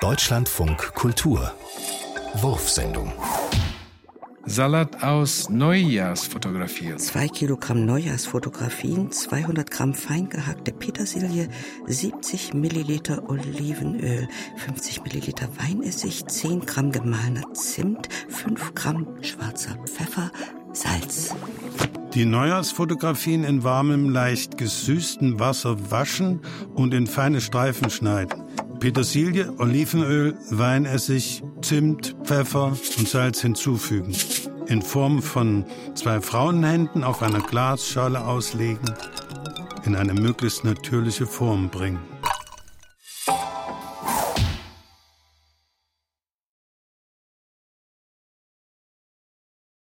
Deutschlandfunk Kultur Wurfsendung Salat aus Neujahrsfotografien. Zwei Kilogramm Neujahrsfotografien, 200 Gramm fein gehackte Petersilie, 70 Milliliter Olivenöl, 50 Milliliter Weinessig, 10 Gramm gemahlener Zimt, 5 Gramm schwarzer Pfeffer, Salz. Die Neujahrsfotografien in warmem, leicht gesüßten Wasser waschen und in feine Streifen schneiden. Petersilie, Olivenöl, Weinessig, Zimt, Pfeffer und Salz hinzufügen. In Form von zwei Frauenhänden auf einer Glasschale auslegen, in eine möglichst natürliche Form bringen.